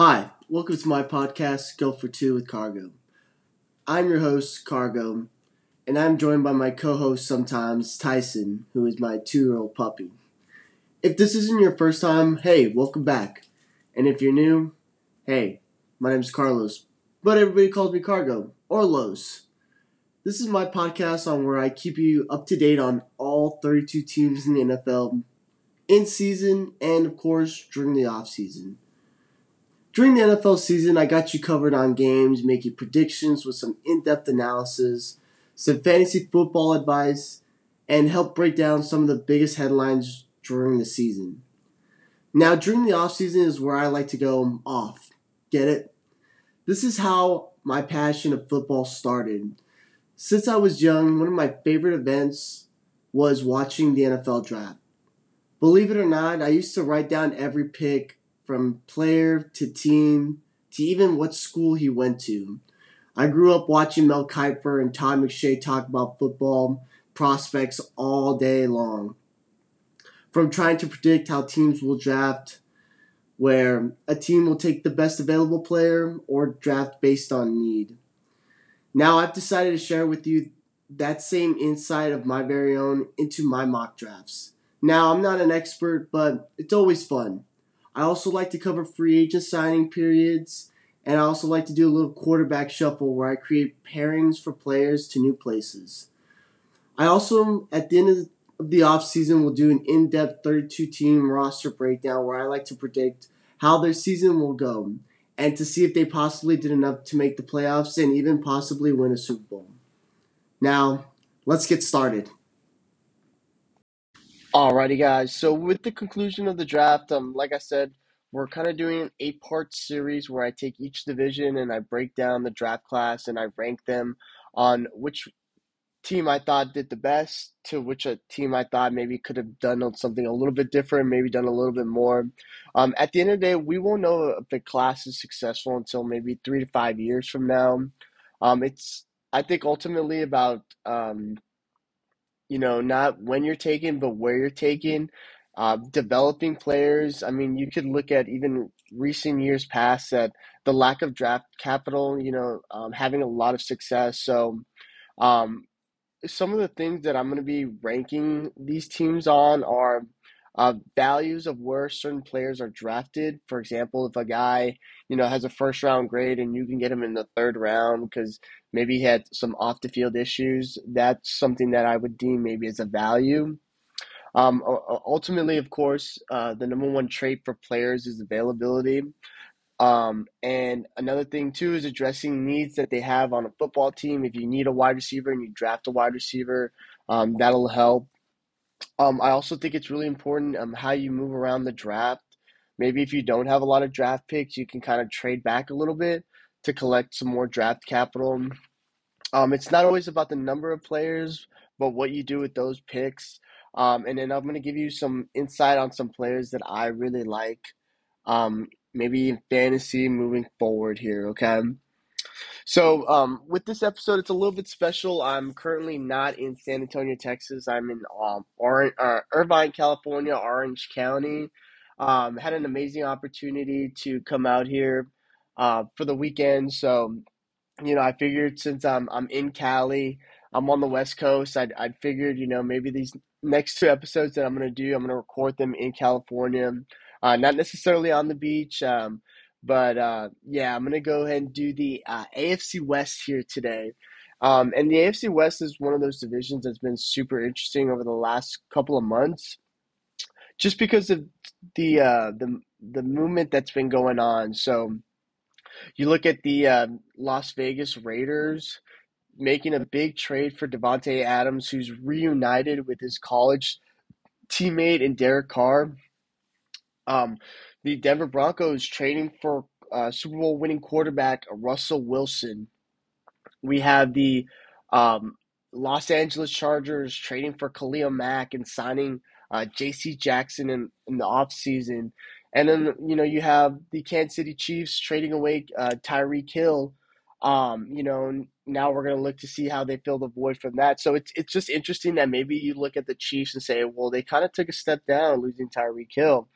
Hi, welcome to my podcast, Go for Two with Cargo. I'm your host, Cargo, and I'm joined by my co host sometimes, Tyson, who is my two year old puppy. If this isn't your first time, hey, welcome back. And if you're new, hey, my name's Carlos, but everybody calls me Cargo or Los. This is my podcast on where I keep you up to date on all 32 teams in the NFL in season and, of course, during the off season. During the NFL season, I got you covered on games, making predictions with some in depth analysis, some fantasy football advice, and help break down some of the biggest headlines during the season. Now, during the off season is where I like to go off. Get it? This is how my passion of football started. Since I was young, one of my favorite events was watching the NFL draft. Believe it or not, I used to write down every pick from player to team to even what school he went to. I grew up watching Mel Kiper and Todd McShay talk about football prospects all day long. From trying to predict how teams will draft, where a team will take the best available player or draft based on need. Now I've decided to share with you that same insight of my very own into my mock drafts. Now I'm not an expert, but it's always fun. I also like to cover free agent signing periods, and I also like to do a little quarterback shuffle where I create pairings for players to new places. I also, at the end of the offseason, will do an in depth 32 team roster breakdown where I like to predict how their season will go and to see if they possibly did enough to make the playoffs and even possibly win a Super Bowl. Now, let's get started. Alrighty, guys. So with the conclusion of the draft, um, like I said, we're kind of doing an eight-part series where I take each division and I break down the draft class and I rank them on which team I thought did the best to which a team I thought maybe could have done something a little bit different, maybe done a little bit more. Um, at the end of the day, we won't know if the class is successful until maybe three to five years from now. Um, it's I think ultimately about um, you know, not when you're taken, but where you're taken. Uh, developing players. I mean, you could look at even recent years past that the lack of draft capital, you know, um, having a lot of success. So, um, some of the things that I'm going to be ranking these teams on are uh, values of where certain players are drafted. For example, if a guy, you know, has a first round grade and you can get him in the third round because maybe he had some off the field issues, that's something that I would deem maybe as a value. Um, ultimately, of course, uh, the number one trait for players is availability. Um, and another thing too is addressing needs that they have on a football team. If you need a wide receiver and you draft a wide receiver, um, that'll help. Um, I also think it's really important um, how you move around the draft. Maybe if you don't have a lot of draft picks, you can kind of trade back a little bit to collect some more draft capital. Um, it's not always about the number of players, but what you do with those picks. Um, and then I'm going to give you some insight on some players that I really like, um, maybe in fantasy moving forward here, okay? So, um, with this episode, it's a little bit special. I'm currently not in San Antonio, Texas. I'm in um, uh, Irvine, California, Orange County. Um, had an amazing opportunity to come out here uh, for the weekend. So, you know, I figured since I'm I'm in Cali, I'm on the West Coast. I I figured you know maybe these next two episodes that I'm gonna do, I'm gonna record them in California, uh, not necessarily on the beach. Um, but uh, yeah, I'm gonna go ahead and do the uh, AFC West here today. Um, and the AFC West is one of those divisions that's been super interesting over the last couple of months, just because of the uh, the the movement that's been going on. So you look at the uh, Las Vegas Raiders making a big trade for Davante Adams, who's reunited with his college teammate in Derek Carr. Um, the Denver Broncos trading for uh, Super Bowl winning quarterback Russell Wilson. We have the um, Los Angeles Chargers trading for Khalil Mack and signing uh, J.C. Jackson in, in the offseason. And then, you know, you have the Kansas City Chiefs trading away uh, Tyreek Hill. Um, you know, now we're going to look to see how they fill the void from that. So it's, it's just interesting that maybe you look at the Chiefs and say, well, they kind of took a step down losing Tyreek Hill.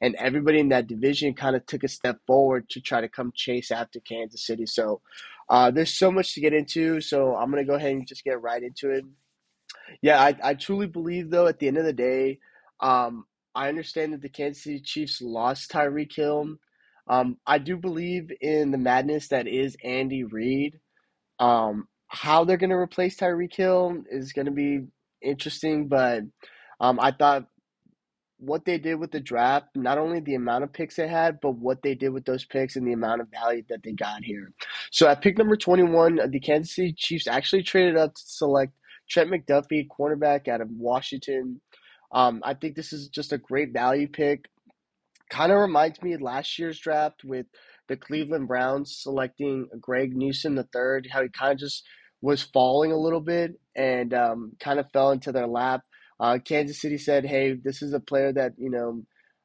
And everybody in that division kind of took a step forward to try to come chase after Kansas City. So uh, there's so much to get into. So I'm gonna go ahead and just get right into it. Yeah, I, I truly believe though at the end of the day, um, I understand that the Kansas City Chiefs lost Tyreek Hill. Um, I do believe in the madness that is Andy Reid. Um, how they're going to replace Tyreek Hill is going to be interesting, but um, I thought what they did with the draft, not only the amount of picks they had, but what they did with those picks and the amount of value that they got here. So at pick number 21, the Kansas City Chiefs actually traded up to select Trent McDuffie, cornerback out of Washington. Um, I think this is just a great value pick. Kind of reminds me of last year's draft with the Cleveland Browns selecting Greg Newsome III, how he kind of just was falling a little bit and um, kind of fell into their lap. Uh, Kansas City said, "Hey, this is a player that you know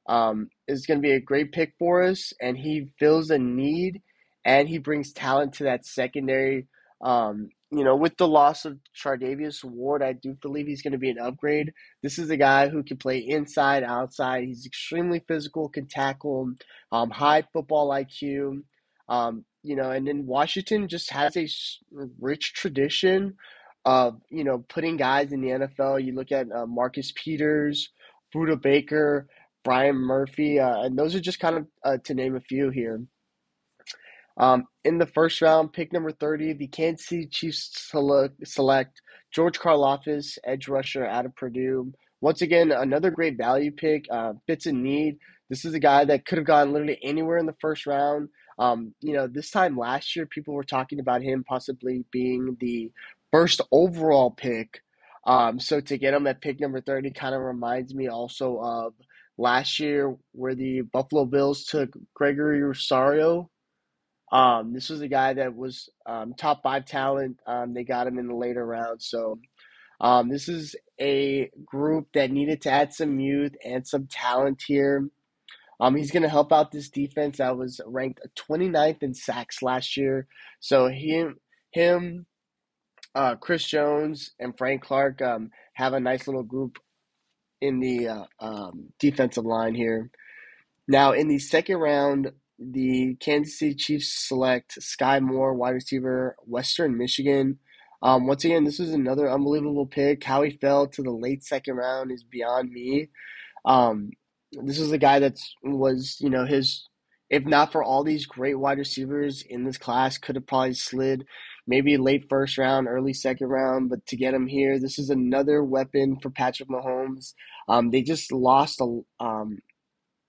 um, is going to be a great pick for us, and he fills a need, and he brings talent to that secondary. Um, you know, with the loss of Charvarius Ward, I do believe he's going to be an upgrade. This is a guy who can play inside, outside. He's extremely physical, can tackle, um, high football IQ. Um, you know, and then Washington just has a rich tradition of you know putting guys in the NFL. You look at uh, Marcus Peters, Budda Baker, Byron Murphy, uh, and those are just kind of uh, to name a few here. Um, in the first round, pick number 30, the Kansas City Chiefs select, select George Karlaftis, edge rusher out of Purdue. Once again, another great value pick, uh, fits in need. This is a guy that could have gone literally anywhere in the first round. Um, you know, this time last year, people were talking about him possibly being the first overall pick. Um, so to get him at pick number 30 kind of reminds me also of last year where the Buffalo Bills took Gregory Rousseau. Um, this was a guy that was um, top five talent. Um, they got him in the later rounds. So um, this is a group that needed to add some youth and some talent here. Um, he's going to help out this defense that was ranked 29th in sacks last year. So him, him, uh, Chris Jones and Frank Clark um, have a nice little group in the uh, um, defensive line here. Now, in the second round, the Kansas City Chiefs select Sky Moore, wide receiver, Western Michigan. Um, once again, this was another unbelievable pick. How he fell to the late second round is beyond me. Um, this is a guy that was, you know, his if not for all these great wide receivers in this class, could have probably slid maybe late first round, early second round. But to get him here, this is another weapon for Patrick Mahomes. Um, they just lost a um,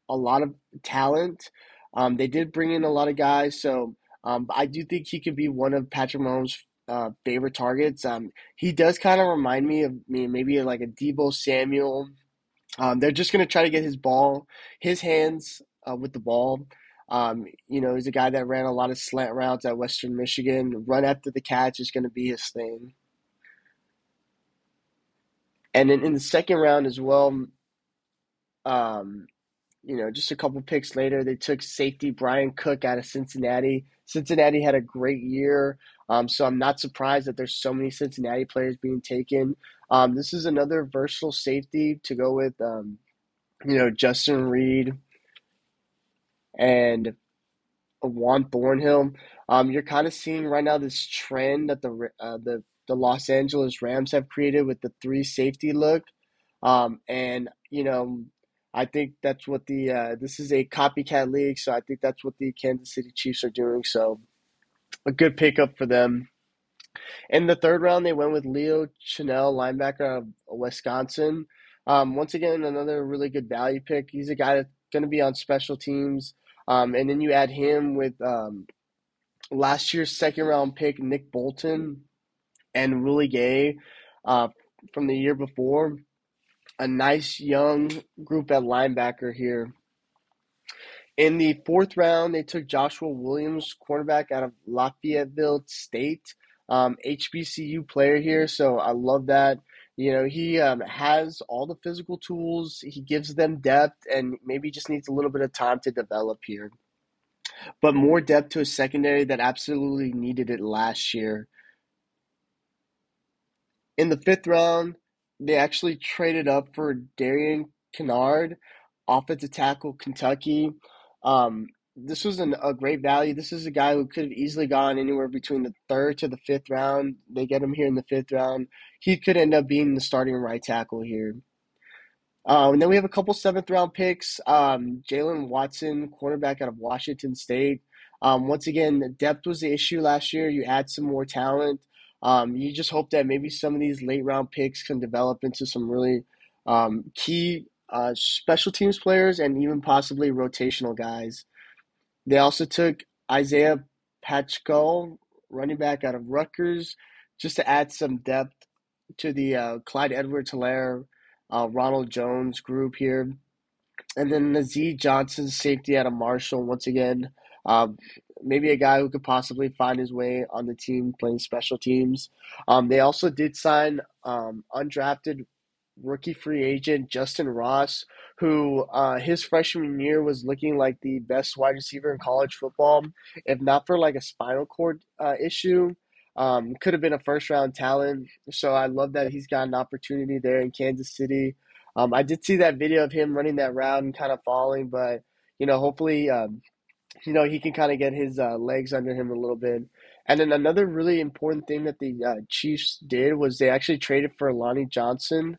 a lot of talent. Um, they did bring in a lot of guys, so um, I do think he could be one of Patrick Mahomes' uh, favorite targets. Um, he does kind of remind me of me, maybe like a Deebo Samuel. Um, they're just going to try to get his ball, his hands uh, with the ball. Um, you know, he's a guy that ran a lot of slant routes at Western Michigan. Run after the catch is going to be his thing. And then in the second round as well, um, you know, just a couple picks later, they took safety Bryan Cook out of Cincinnati. Cincinnati had a great year, um, so I'm not surprised that there's so many Cincinnati players being taken. Um, this is another versatile safety to go with, um, you know, Justin Reid and Juan Thornhill. Um, you're kind of seeing right now this trend that the uh, the the Los Angeles Rams have created with the three safety look, um, and you know I think that's what the uh, this is a copycat league, so I think that's what the Kansas City Chiefs are doing. So a good pickup for them. In the third round, they went with Leo Chenal, linebacker of Wisconsin. Um, once again, another really good value pick. He's a guy that's going to be on special teams. Um, and then you add him with um, last year's second round pick, Nick Bolton, and Willie Gay uh, from the year before. A nice young group at linebacker here. In the fourth round, they took Joshua Williams, cornerback out of Lafayetteville State, um, HBCU player here. So I love that. You know, he um, has all the physical tools. He gives them depth, and maybe just needs a little bit of time to develop here. But more depth to a secondary that absolutely needed it last year. In the fifth round, they actually traded up for Darian Kinnard, offensive tackle, Kentucky. Um, this was an, a great value. This is a guy who could have easily gone anywhere between the third to the fifth round. They get him here in the fifth round. He could end up being the starting right tackle here. Um, and then we have a couple seventh round picks. Um, Jaylen Watson, cornerback out of Washington State. Um, once again, depth was the issue last year. You add some more talent. Um, you just hope that maybe some of these late round picks can develop into some really um, key uh, special teams players and even possibly rotational guys. They also took Isaiah Pacheco, running back out of Rutgers, just to add some depth to the uh, Clyde Edwards-Helaire, uh, Ronald Jones group here. And then Nazeeh Johnson, safety out of Marshall, once again. Um, maybe a guy who could possibly find his way on the team playing special teams. Um, they also did sign um, undrafted rookie free agent Justyn Ross, who uh, his freshman year was looking like the best wide receiver in college football, if not for like a spinal cord uh, issue. Um, could have been a first round talent. So I love that he's got an opportunity there in Kansas City. Um, I did see that video of him running that route and kind of falling, but you know, hopefully, um, you know, he can kind of get his uh, legs under him a little bit. And then another really important thing that the uh, Chiefs did was they actually traded for Lonnie Johnson.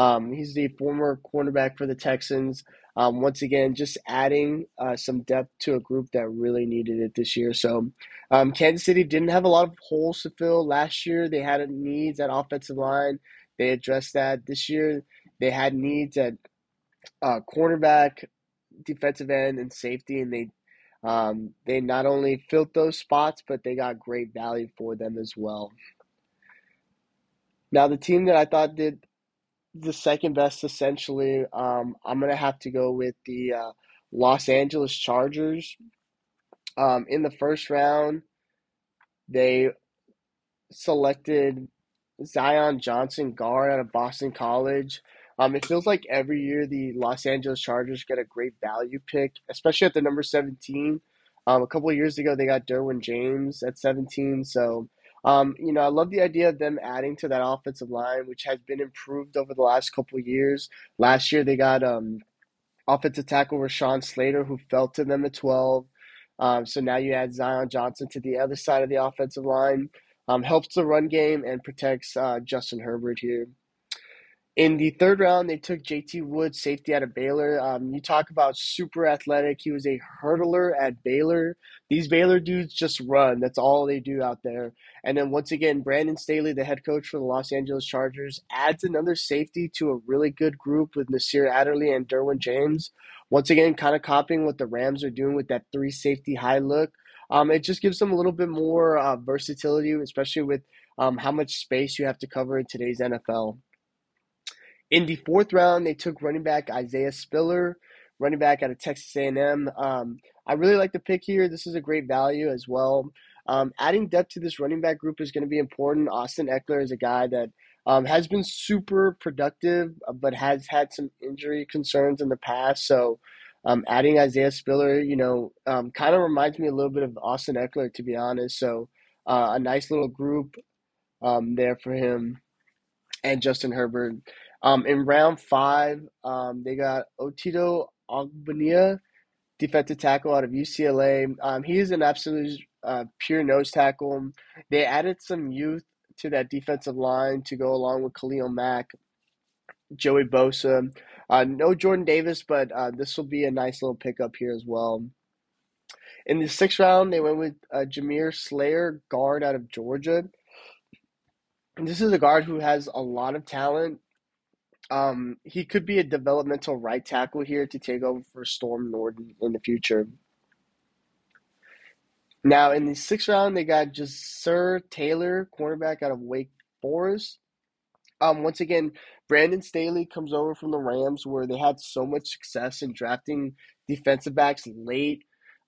Um, he's the former cornerback for the Texans. Um, once again, just adding uh, some depth to a group that really needed it this year. So, um, Kansas City didn't have a lot of holes to fill last year. They had needs at offensive line. They addressed that this year. They had needs at uh, cornerback, defensive end, and safety, and they um, they not only filled those spots, but they got great value for them as well. Now, the team that I thought did the second best, essentially, um, I'm to have to go with the uh, Los Angeles Chargers. Um, in the first round, they selected Zion Johnson, guard out of Boston College. Um, it feels like every year the Los Angeles Chargers get a great value pick, especially at the number 17. Um, a couple years ago, they got Derwin James at 17. So, um, you know, I love the idea of them adding to that offensive line, which has been improved over the last couple years. Last year, they got um, offensive tackle Rashawn Slater, who fell to them at 12. Um, so now you add Zion Johnson to the other side of the offensive line. Um, helps the run game and protects uh, Justin Herbert here. In the third round, they took JT Woods, safety out of Baylor. Um, you talk about super athletic. He was a hurdler at Baylor. These Baylor dudes just run. That's all they do out there. And then once again, Brandon Staley, the head coach for the Los Angeles Chargers, adds another safety to a really good group with Nasir Adderley and Derwin James. Once again, kind of copying what the Rams are doing with that three safety high look. Um, it just gives them a little bit more uh, versatility, especially with um, how much space you have to cover in today's NFL. In the fourth round, they took running back Isaiah Spiller, running back out of Texas A&M. Um, I really like the pick here. This is a great value as well. Um, adding depth to this running back group is going to be important. Austin Ekeler is a guy that um, has been super productive, uh, but has had some injury concerns in the past. So, um, adding Isaiah Spiller, you know, um, kind of reminds me a little bit of Austin Ekeler, to be honest. So, uh, a nice little group um, there for him and Justin Herbert. Um, in round five, um, they got Otito Ogbonnia, defensive tackle out of UCLA. Um, he is an absolute uh, pure nose tackle. They added some youth to that defensive line to go along with Khalil Mack, Joey Bosa. Uh, no Jordan Davis, but uh, this will be a nice little pickup here as well. In the sixth round, they went with uh, Jamaree Salyer, guard out of Georgia. This is a guard who has a lot of talent. Um, he could be a developmental right tackle here to take over for Storm Norton in the future. Now, in the sixth round, they got Ja'Sir Taylor, cornerback out of Wake Forest. Um, once again, Brandon Staley comes over from the Rams, where they had so much success in drafting defensive backs late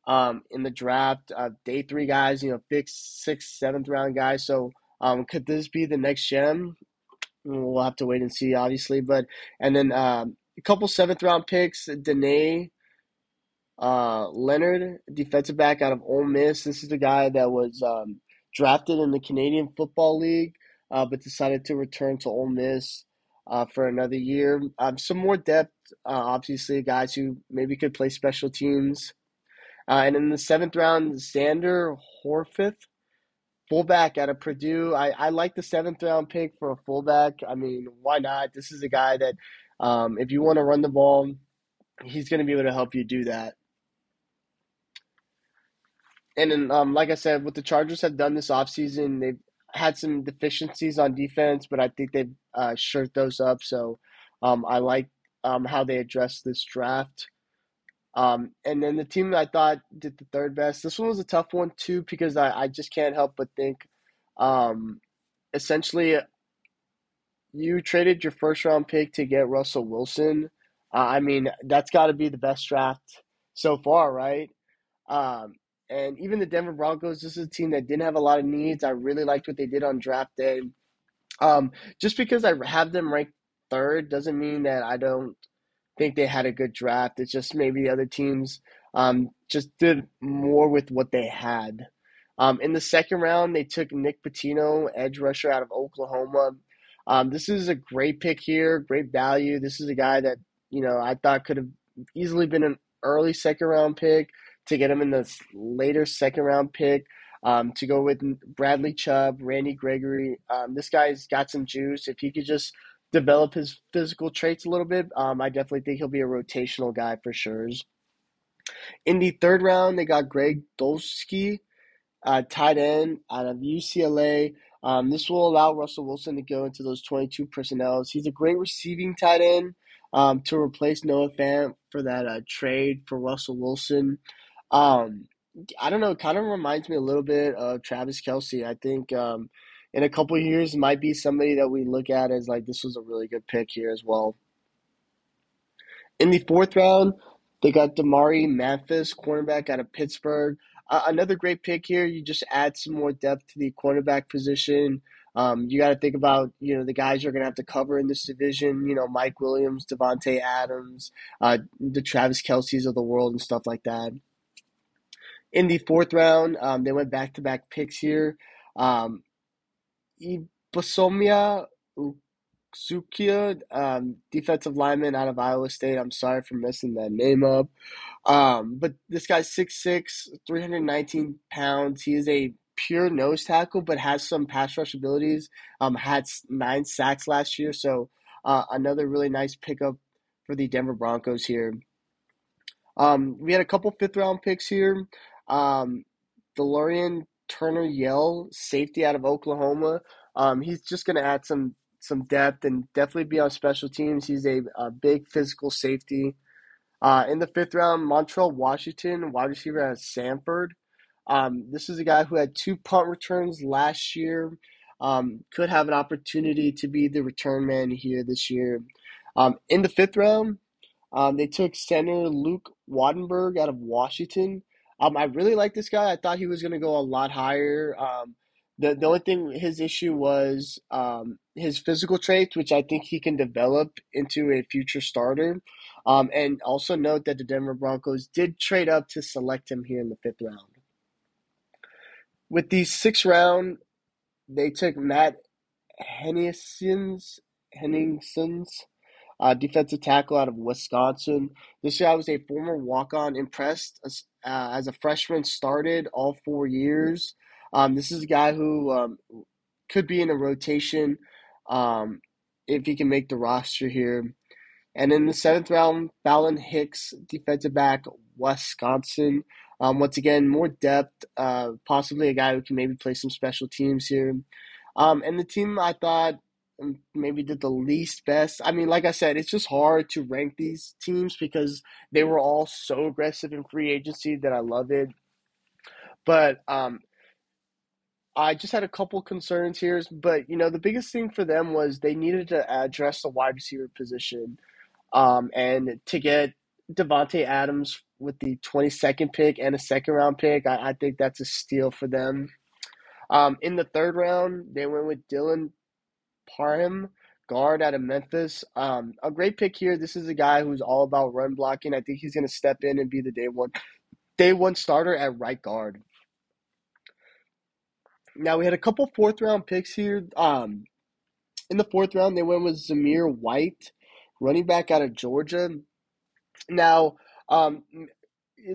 um, in the draft. Uh, day three guys, you know, sixth, sixth, seventh round guys. So, um, could this be the next gem? We'll have to wait and see, obviously. But and then um, a couple seventh round picks, Deane uh, Leonard, defensive back out of Ole Miss. This is the guy that was um, drafted in the Canadian Football League, uh, but decided to return to Ole Miss. uh, for another year. Um, some more depth, uh, obviously, guys who maybe could play special teams. Uh, and in the seventh round, Zander Horvath, fullback out of Purdue. I, I like the seventh round pick for a fullback. I mean, why not? This is a guy that, um, if you want to run the ball, he's going to be able to help you do that. And then, um, like I said, what the Chargers have done this offseason, they've had some deficiencies on defense, but I think they've uh, shirt those up. So um, I like um, how they addressed this draft. Um, and then the team that I thought did the third best. This one was a tough one too because I, I just can't help but think, um, essentially, you traded your first round pick to get Russell Wilson. Uh, I mean, that's got to be the best draft so far, right? Um, and even the Denver Broncos, this is a team that didn't have a lot of needs. I really liked what they did on draft day. Um, just because I have them ranked third doesn't mean that I don't think they had a good draft. It's just maybe the other teams um, just did more with what they had. Um, in the second round, they took Nick Patino, edge rusher out of Oklahoma. Um, this is a great pick here, great value. This is a guy that you know I thought could have easily been an early second round pick to get him in the later second round pick. Um, to go with Bradley Chubb, Randy Gregory. Um, this guy's got some juice. If he could just develop his physical traits a little bit, um, I definitely think he'll be a rotational guy for sure. In the third round, they got Greg Dolsky, uh, tight end out of UCLA. Um, this will allow Russell Wilson to go into those 22 personnels. He's a great receiving tight end um, to replace Noah Fant for that uh, trade for Russell Wilson. Um, I don't know, it kind of reminds me a little bit of Travis Kelce. I think um, in a couple years might be somebody that we look at as like this was a really good pick here as well. In the fourth round, they got Damari Memphis, cornerback out of Pittsburgh. Uh, another great pick here. You just add some more depth to the cornerback position. Um, you got to think about you know the guys you're going to have to cover in this division. You know Mike Williams, Davante Adams, uh, the Travis Kelces of the world, and stuff like that in the fourth round. Um, they went back to back picks here. Um, Ibasomia Uzukia, um, defensive lineman out of Iowa State. I'm sorry for messing that name up. Um, but this guy's 6'6, 319 pounds. He is a pure nose tackle, but has some pass rush abilities. Um, had nine sacks last year, so uh, another really nice pickup for the Denver Broncos here. Um, we had a couple fifth round picks here. Um, Delarrin Turner Yell, safety out of Oklahoma. Um, he's just going to add some some depth and definitely be on special teams. He's a, a big physical safety. Uh, in the fifth round, Montrell Washington, wide receiver at Samford. Um, this is a guy who had two punt returns last year. Um, could have an opportunity to be the return man here this year. Um, in the fifth round, um, they took center Luke Wattenberg out of Washington. Um, I really like this guy. I thought he was going to go a lot higher. Um, the the only thing his issue was um, his physical traits, which I think he can develop into a future starter. Um, and also note that the Denver Broncos did trade up to select him here in the fifth round. With the sixth round, they took Matt Henningsen's uh, defensive tackle out of Wisconsin. This guy was a former walk on, impressed uh, as a freshman, started all four years. Um, this is a guy who um, could be in a rotation um, if he can make the roster here. And in the seventh round, Faion Hicks, defensive back, Wisconsin. Um, once again, more depth, uh, possibly a guy who can maybe play some special teams here. Um, and the team I thought maybe did the least best. I mean, like I said, it's just hard to rank these teams because they were all so aggressive in free agency that I love it. But um, I just had a couple concerns here. But you know, the biggest thing for them was they needed to address the wide receiver position, um, and to get Davante Adams with the twenty second pick and a second round pick, I, I think that's a steal for them. Um, in the third round, they went with Dylan Parham, guard out of Memphis. Um, a great pick here. This is a guy who's all about run blocking. I think he's going to step in and be the day one, day one starter at right guard. Now we had a couple fourth round picks here. Um, in the fourth round, they went with Zamir White, running back out of Georgia. Now, um,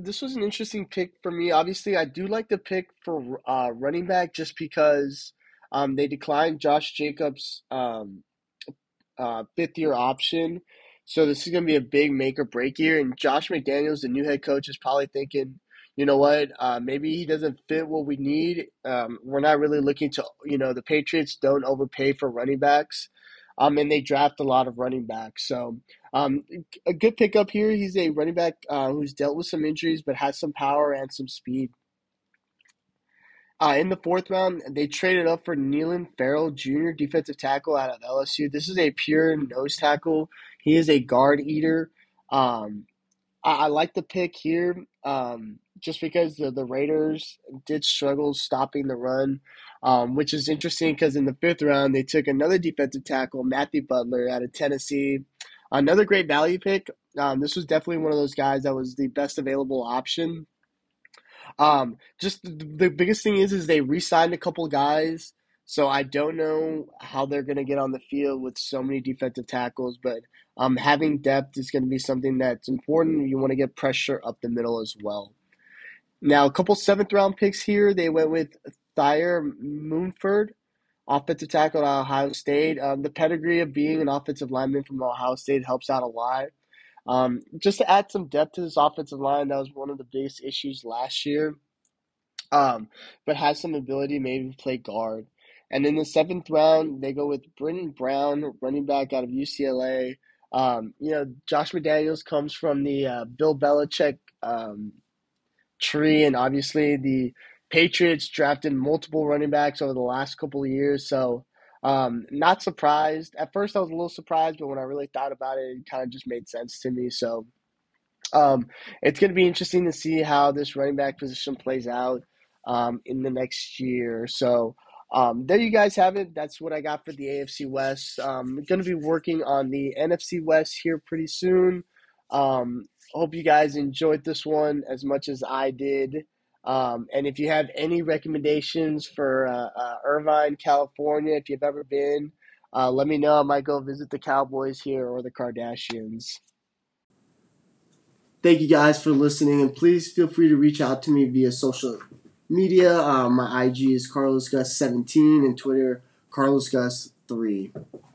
this was an interesting pick for me. Obviously, I do like the pick for uh, running back just because um, they declined Josh Jacobs' um, uh, fifth year option. So this is going to be a big make or break year. And Josh McDaniels, the new head coach, is probably thinking, you know what, uh, maybe he doesn't fit what we need. Um, we're not really looking to, you know, the Patriots don't overpay for running backs. Um, and they draft a lot of running backs. So um, a good pickup here. He's a running back uh, who's dealt with some injuries but has some power and some speed. Uh, in the fourth round, they traded up for Neelan Farrell Jr., defensive tackle out of LSU. This is a pure nose tackle. He is a guard eater. Um, I, I, like the pick here um, just because the, the Raiders did struggle stopping the run, um, which is interesting because in the fifth round, they took another defensive tackle, Matthew Butler, out of Tennessee. Another great value pick. Um, this was definitely one of those guys that was the best available option. Um, just the, the biggest thing is, is they re-signed a couple guys, so I don't know how they're going to get on the field with so many defensive tackles. But um, having depth is going to be something that's important. You want to get pressure up the middle as well. Now, a couple seventh round picks here. They went with Thayer Munford, offensive tackle at Ohio State. Um, the pedigree of being an offensive lineman from Ohio State helps out a lot. Um, just to add some depth to this offensive line, that was one of the biggest issues last year. Um, but has some ability maybe play guard. And in the seventh round, they go with Brenton Brown, running back out of UCLA. Um, you know, Josh McDaniels comes from the uh, Bill Belichick um, tree, and obviously the Patriots drafted multiple running backs over the last couple of years. So um, not surprised. At first, I was a little surprised, but when I really thought about it, it kind of just made sense to me. So um, it's going to be interesting to see how this running back position plays out um, in the next year. So um, there you guys have it. That's what I got for the AFC West. Um, going to be working on the NFC West here pretty soon. Um, hope you guys enjoyed this one as much as I did. Um, and if you have any recommendations for uh, uh, Irvine, California, if you've ever been, uh, let me know. I might go visit the Cowboys here or the Kardashians. Thank you guys for listening, and please feel free to reach out to me via social media. Uh, my IG is Carlos Gus 17 and Twitter Carlos Gus 3.